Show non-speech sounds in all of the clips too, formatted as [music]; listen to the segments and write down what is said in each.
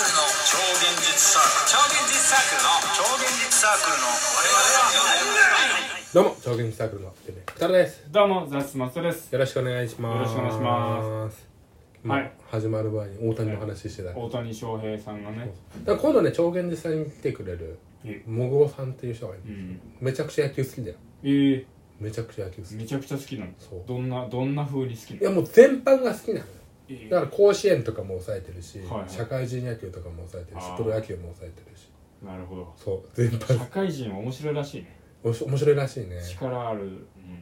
クルの超現実サークル超現実サークルの超現実サークルの我々はどうも超現実サークルのてめくたらです。どうもザスマスです。よろしくお願いします。よろしくお願いします。まはい。始まる前に大谷の話してた、だか大谷翔平さんがね。ら今度ね超現実さんに来てくれるえ？もぐおさんっていう人がいるうん。めちゃくちゃ野球好きだよ。えー、めちゃくちゃ野球好き。めちゃくちゃ好きなの。そう。どんなどんな風に好きなの？いやもう全般が好きなのだから甲子園とかも抑えてるし、はいはい。社会人野球とかも抑えてるしあー。プロ野球も抑えてるし。なるほど。そう全般。社会人は面白いらしいね。おし面白いらしいね。力ある、うん、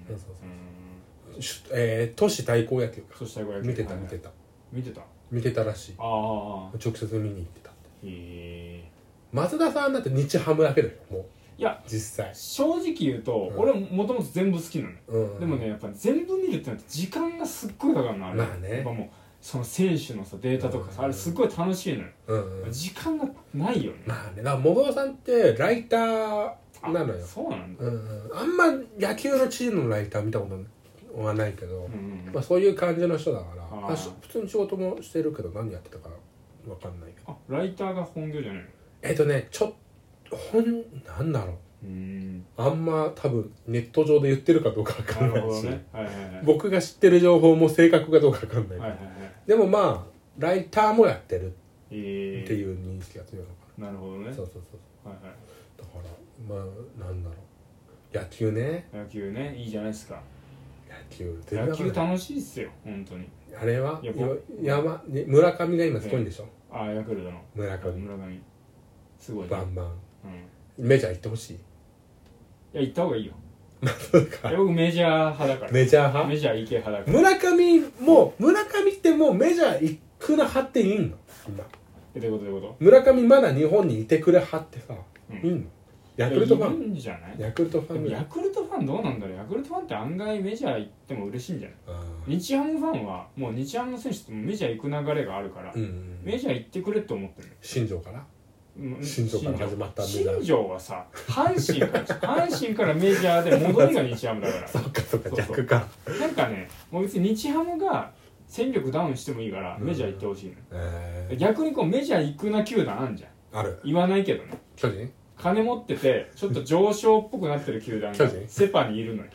そうそうう。ん。しえー、都市対抗野球か。そしたら見てた見てた。見てた？見てたらしい。ああ直接見に行ってたって。へえ松田さんだって日ハムだけだよもう。いや実際。正直言うと、うん。俺もともと全部好きなのよ、うんでもねやっぱ全部見るってなって時間がすっごいかかるのあれ、まあね。やっぱもうその選手のさデータとかさ、うん。あれすっごい楽しいのよ、うんうん。時間がないよね。まあねだからもぐおさんってライターあなのよ。そうなんだ、うんうん。あんま野球のチームのライター見たことはないけど、うんうんまあ、そういう感じの人だからあ普通に仕事もしてるけど何やってたかわかんないけど。あライターが本業じゃないの？えっ、とねちょほんなんだろううーん。あんま多分ネット上で言ってるかどうかわかなんるないし、はいはいはい。僕が知ってる情報も正確かどうかわかんない。いはいはい。でもまあライターもやってるえー、っていう認識が強いのかな。るほどね。な、そうそうそうはいはいだからまあなんだろう。野球ね。野球ね。いいじゃないですか。野球野球わ楽しいっすよ本当に。あれは？山に村上が今すごいんでしょ、あヤクルトの。村上。村上。すごいね。バンバン。うんメジャー行ってほしい。いや行った方がいいよ。そういか。や僕メジャー派だから。メジャー派？メジャー行け派だから。村上も村上ってもうメジャー行くな派っていいの？今。えどういうことどういうこ村上まだ日本にいてくれ派ってさ、うん。いいの？とヤクルトファいやいンるんじゃない？ヤクルトファでもンぐらい？ヤクルトファンどうなんだろう。ヤクルトファンって案外メジャー行っても嬉しいんじゃない？あ日ハムファンはもう日ハムの選手ってもうメジャー行く流れがあるから、ーうんメジャー行ってくれって思ってる。新庄から？うん新庄から始まったメジャー新庄はさ阪神から阪神からメジャーで戻りが日ハムだから。[laughs] そっかそっか逆か。なんかねもう別に日ハムが戦力ダウンしてもいいからうん。メジャー行ってほしいの、えー、逆にこうメジャー行くな球団あんじゃん。ある。言わないけどね。巨人？金持っててちょっと上昇っぽくなってる球団が [laughs] セパにいるのよ。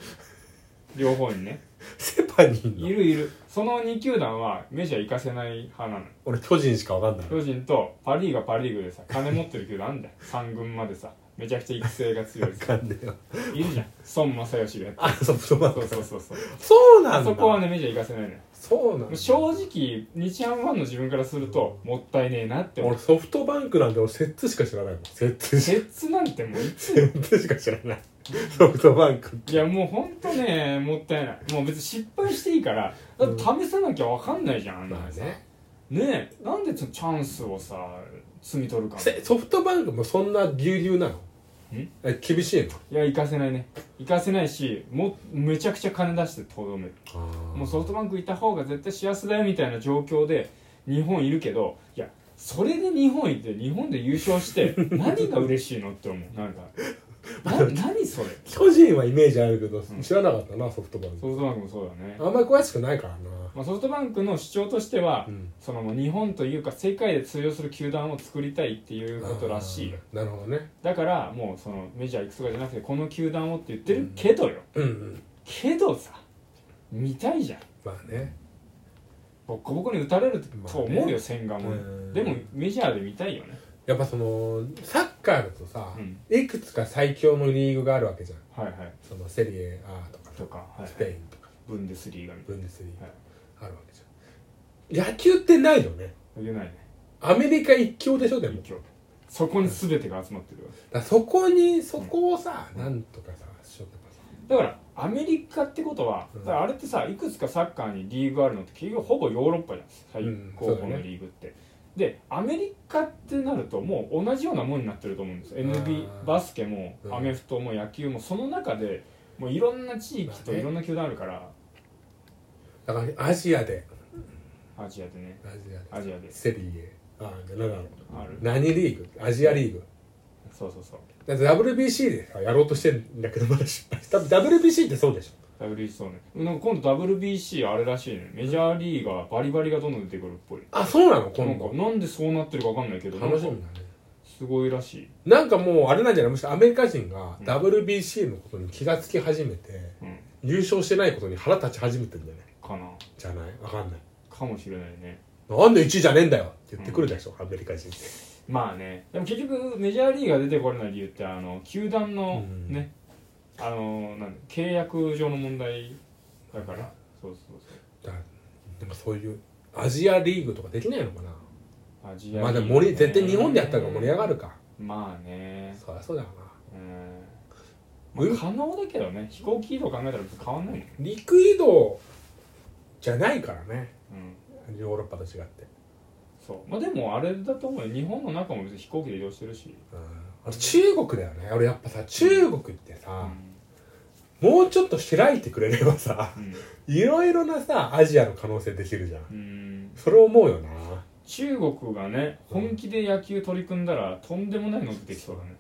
両方にねセパにいんの。いるいる。その2球団はメジャー行かせない派なの。よ俺巨人しかわかんない。巨人とパ・リーグはパ・リーグでさ金持ってる球団あんじゃん3軍までさ。めちゃくちゃ育成が強い。わさかんねえよ。いるじゃん。孫正義がやってあそうそうるそうそうそうそう。そうなんだ。あそこはねメジャー行かせないのよそうなんだ。正直日ハムファンの自分からするともったいねえなって思う。俺ソフトバンクなんて俺摂津しか知らないもん。摂津し摂津なんてもういつ？[laughs] 摂津しか知らない。ソフトバンクいやもうほんとねもったいない。もう別に失敗していいからだって試さなきゃ分かんないじゃんあんなね。ねえなんでそのチャンスをさ摘み取るか。せソフトバンクもそんなぎゅうぎゅうなの？んえ？厳しいの？いや行かせないね。行かせないしもうめちゃくちゃ金出してとどめる。もうソフトバンクいた方が絶対幸せだよみたいな状況で日本いるけどいやそれで日本行って日本で優勝して何が嬉しいのって思う。なんかな何それ？巨人はイメージあるけどん。知らなかったなソフトバンク。ソフトバンクもそうだね、あんまり詳しくないからな。まあ、ソフトバンクの主張としては、うん。そのもう日本というか世界で通用する球団を作りたいっていうことらしいなるほどね。だからもうそのメジャー行くとかじゃなくてこの球団をって言ってるけどよ、うんうん。けどさ見たいじゃん。まあね。ボッコボコに打たれると思うよ、まあね。千賀も。うん。でもメジャーで見たいよね。やっぱそのサッカーだとさ、うん。いくつか最強のリーグがあるわけじゃん。はいはい。そのセリエ A とかとか、はいスペインとか。ブンデスリーガブンデスリー。はい。ガあるわけじゃん。野球ってないよね。な言えないね。アメリカ一強でしょでも。一挙そこに全てが集まってるわだからそこにそこをさ、なんとかさしようとかさ。だからアメリカってことは、うん。あれってさいくつかサッカーにリーグあるのって結局ほぼヨーロッパじゃん。最うん。高峰のリーグって、でアメリカってなるともう同じようなもんになってると思うんですよ。NB バスケもうん。アメフトも野球もその中でもういろんな地域といろんな球団あるから。だからアジアで。アジアでね。アジアで。アジアで。セリエ。ああなんだろうある。何リーグ？アジアリーグ。そうそうそう。だって WBC でさやろうとしてるんだけどまだ失敗した。WBC ってそうでしょ WBC そうね。なんか今度 WBC あれらしいね。メジャーリーガーバリバリがどんどん出てくるっぽい。あそうなの？なんか今度なんでそうなってるか分かんないけど楽しみだね。すごいらしい。なんかもうあれなんじゃない？むしろアメリカ人がうん。WBC のことに気がつき始めて、うん。優勝してないことに腹立ち始めてんだよね。かな。じゃない？わかんない。かもしれないね。なんで1位じゃねえんだよって言ってくるでしょ、アメリカ人って。まあね。でも結局メジャーリーガー出てこれない理由ってあの球団のうん。ね、あのなんだ契約上の問題だから。そうそうだからなんかそういうアジアリーグとかできないのかな。そうアジアまあでリーグも盛り絶対日本でやったら盛り上がるか。まあね。そりゃそうだようん、うん。まあ、可能だけどね。飛行機移動考えたら変わんないもん、な陸移動じゃないからね。うん、ヨーロッパと違って。そう。まあでもあれだと思うよ。日本の中も別に飛行機で移動してるし、うんあと中国だよね。俺やっぱさ中国ってうさ、んもうちょっと開いてくれればさうん。いろいろなさアジアの可能性できるじゃん。うん、それ思うよな。中国がね本気で野球取り組んだらとんでもないの出てきそうだね、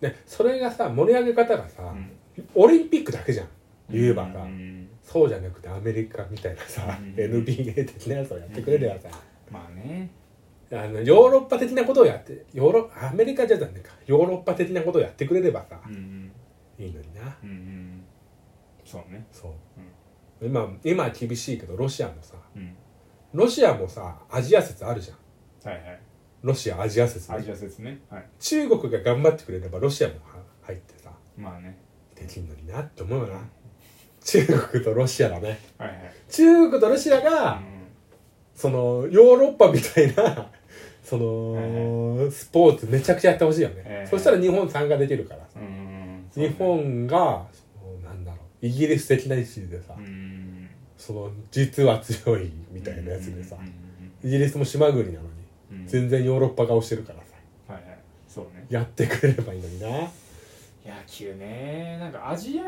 でそれがさ盛り上げ方がさ、うん。オリンピックだけじゃん。言えばさ、うん。そうじゃなくてアメリカみたいなさ、うん。NBA 的なやつをやってくれればさ、まあねあのヨーロッパ的なことをやってヨーロアメリカじゃダメか。ヨーロッパ的なことをやってくれればさうんうん。いいのにな。うんうん。そうね。そう、今今は厳しいけどロシアもさうん。ロシアもさアジア説あるじゃん。はいはい。ロシアアジア説ね。アジア説ね。はい。中国が頑張ってくれればロシアもは入ってさまあね。できんのになって思うよな。中国とロシアだね。はいはい。中国とロシアが、そのヨーロッパみたいなその、スポーツめちゃくちゃやってほしいよね、ええ。そしたら日本参加できるから。さ、日本がそのなんだろうイギリス的な位置でさ、うん。その実は強いみたいなやつでさ、イギリスも島国なのに、全然ヨーロッパ顔してるからさはいはい。そうね。やってくれればいいのにな。野球ねなんかアジア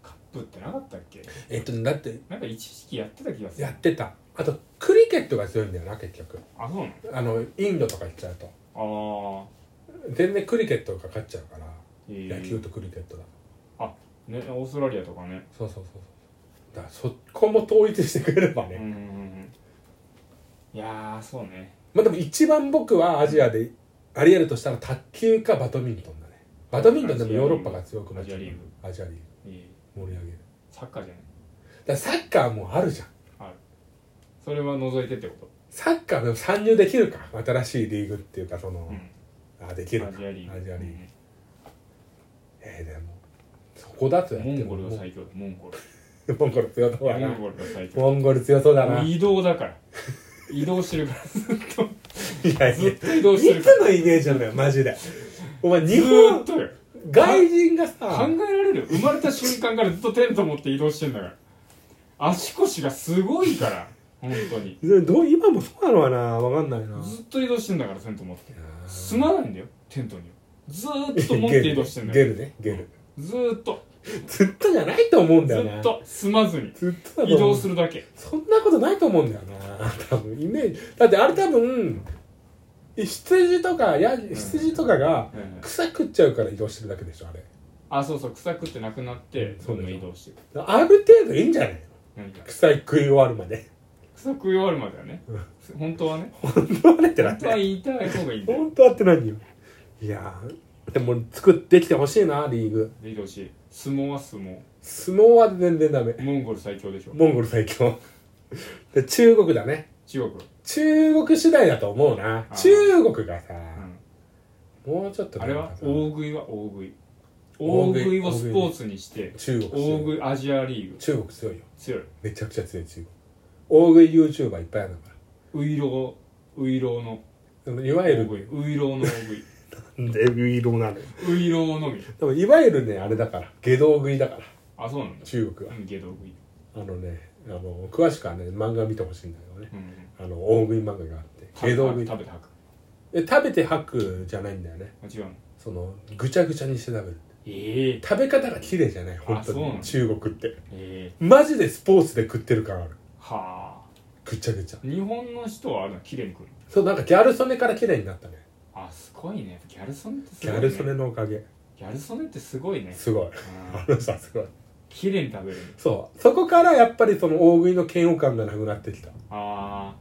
カップってなかったっけ？えっとだってなんか一時期やってた気がする。やってた。あとケットが強いんだよな結局。あそうなの？あのインドとか行っちゃうと。あ全然クリケットがかかっちゃうから、ー。野球とクリケットだあねオーストラリアとかね。そうそうそうそう。だからそこも統一してくれればね、うんうんいやーそうね。まあでも一番僕はアジアでありえるとしたら卓球かバドミントンだね。バドミントンでもヨーロッパが強くなっちゃう。アジアリーグ。アジアリーグ。いい盛り上げる。サッカーじゃない。だからサッカーもあるじゃんそれは除いてってこサッカーでも参入できるか？新しいリーグっていうかその、とうん。あできるか。アジアリーグ。アジアリーグ。えー、でもそこだとやっモンゴルが最強。だモンゴル。[laughs] モンゴル強そうだな。モンゴルが最強。モンゴル強そうだな。移動だから。移動してるから。ずっといや。ずっと移動いしてるから。つのイメージなんだよマジで。お前日本とよ外人が考さえられる生まれた瞬間からずっとテント持って移動してんだから。足腰がすごいから本当に。どう今もそうなのかな？わかんないな。ずっと移動してんだからテント持って。いやー。住まないんだよテントには。ずーっと持って移動してんだよ。ゲル。ねゲル。ずーっと。ずっとじゃないと思うんずだよな。っと住まずに。ずっとだと思う。移動するだけ。そんなことないと思うんだよな多分。イメージ。だってあれ多分羊とかや羊とかが草食っちゃうから移動してるだけでしょあれ。あそうそう草食ってなくなってそうだよどんどん移動してるある程度いいんじゃないの何か。草食い終わるまで草食い終わるまではね本当はね。本当はねってなって本当は言いたい方がいいんだよ。本当はって何よ？いやーでも作ってきてほしいなリーグ。で移動し相撲は相撲。相撲は全然ダメ。モンゴル最強でしょ。モンゴル最強。で中国だね。中国。中国次第だと思うな。あー中国がさ、うん。もうちょっとあれは大食いは大食い。大食い。大食いをスポーツにして中国強い。大食いアジアリーグ。中国強いよ。強い。めちゃくちゃ強い中国大食い YouTuber いっぱいあるんだかウイロウウイローの。らでもいわゆる。大食い。ウイローの大食い。なんでウイロなのよ。ウイローのみ。でもいわゆるねあれだから。下道食いだから。あそうなんだ。中国は。うんゲド食い。あのねあの詳しくはね漫画見てほしいんだけどね。うん。あの大食い漫画があって下道食い。食べて吐く。え食べて吐くじゃないんだよね。もちろん。そのぐちゃぐちゃにして食べる。ええ。食べ方が綺麗じゃない。本当に。そうなの中国って。ええ。マジでスポーツで食ってる感あるはあ。ぐちゃぐちゃ。日本の人はあるの綺麗に食うの？そうなんかギャル曽根から綺麗になったね。あすごいね。ギャル曽根ってすギごい、ね、ャル曽根のおかげ。ギャル曽根ってすごいね。すごい。うん。あのさすごい。綺麗に食べる。そう。そこからやっぱりその大食いの嫌悪感がなくなってきた。あ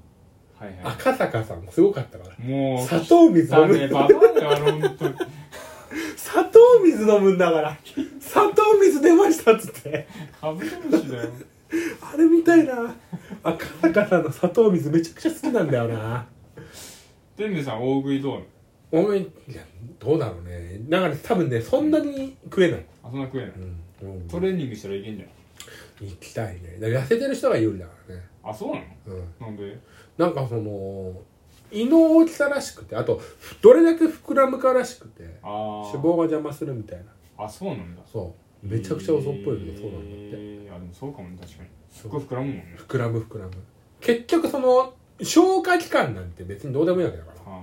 あはいは赤坂さんすごかったから。いもう砂糖水飲む。だねババアだよあれ本当に砂糖水飲むんだから。砂糖水出ましたっつって。カブトムシだよあれみたいな。赤坂さんの砂糖水めちゃくちゃ好きなんだよな。天明さん大食いどうお前いやどうだろうね。だから多分ねそんなに食えない、あそんな食えない。うんうんトレーニングしたらいけんじゃん。行きたいね。だから痩せてる人が有利だからね。あそうなの？うん。なんで？なんかその胃の大きさらしくてあとどれだけ膨らむからしくてあ脂肪が邪魔するみたいな。ああそうなんだ。そうめちゃくちゃ嘘っぽいけどそうなんだって。えーあでもそうかもね確かに。すっごい膨らむもんね。膨らむ膨らむ。結局その消化器官なんて別にどうでもいいわけだから。あ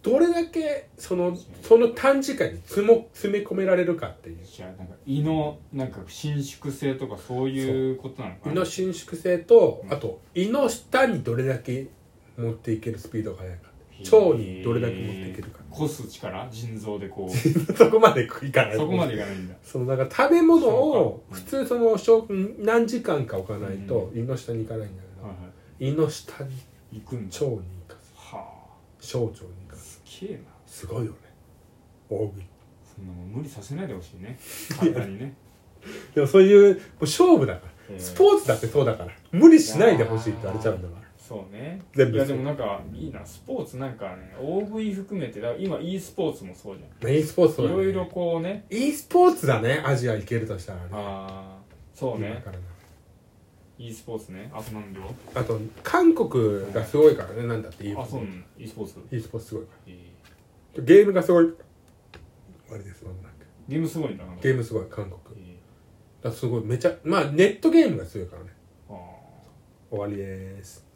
どれだけそのその短時間に詰も詰め込められるかっていう。ーじゃあなんか胃のなんか伸縮性とかそういうことなのかな。胃の伸縮性とうんあと胃の下にどれだけ持っていけるスピードが速いか腸にどれだけ持っていけるか。こす力腎臓でこう。[laughs] そこまでいかない。そこまでいかないんだ。そのだから食べ物を普通その消何時間か置かないと胃の下に行かないんだけど。はいは胃の下にい行くんだ。腸に行かす。はあ。小腸に行かす。すげえな。すごいよね。大食い。そんなもん無理させないでほしいね。体にね。でもそういうもう勝負だから、えー。スポーツだってそうだから。無理しないでほしいって言われちゃうんだからそうね。全部いやでもなんかいいな。スポーツなんかね大食い含めてだ今 e スポーツもそうじゃ e スポーツいろいろこうね。e スポーツだね。アジア行けるとしたらね。ああそうね。今からな。e スポーツね。あとなんだよあと韓国がすごいからね。なんだって e あそう e スポーツ？e スポーツすごいかえらゲームがすごい。あれですまもなくーゲームすごいんだゲームすごい韓国。えらすごいめちゃまあネットゲームが強いからね。終わりです